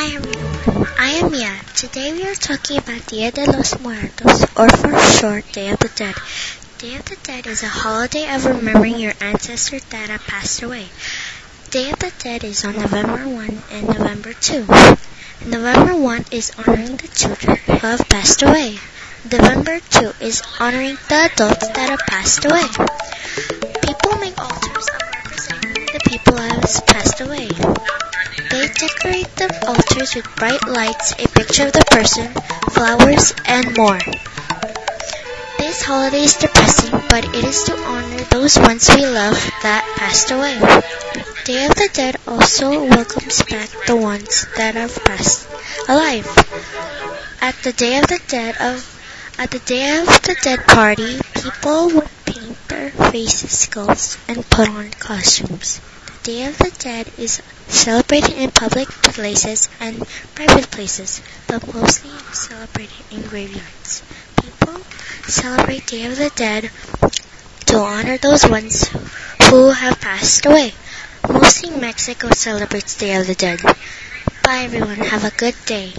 Hi everyone, I am Mia. Today we are talking about Dia de los Muertos, or for short, Day of the Dead. Day of the Dead is a holiday of remembering your ancestors that have passed away. Day of the Dead is on November 1 and November 2. November 1 is honoring the children who have passed away. November 2 is honoring the adults that have passed away. People make altars of representing the people who have passed away. Decorate the altars with bright lights, a picture of the person, flowers, and more. This holiday is depressing, but it is to honor those ones we love that passed away. Day of the Dead also welcomes back the ones that have passed alive. At the Day of the Dead of at the Day of the Dead party, people would paint their faces, skulls, and put on costumes. Day of the Dead is celebrated in public places and private places, but mostly celebrated in graveyards. People celebrate Day of the Dead to honor those ones who have passed away. Mostly Mexico celebrates Day of the Dead. Bye everyone, have a good day.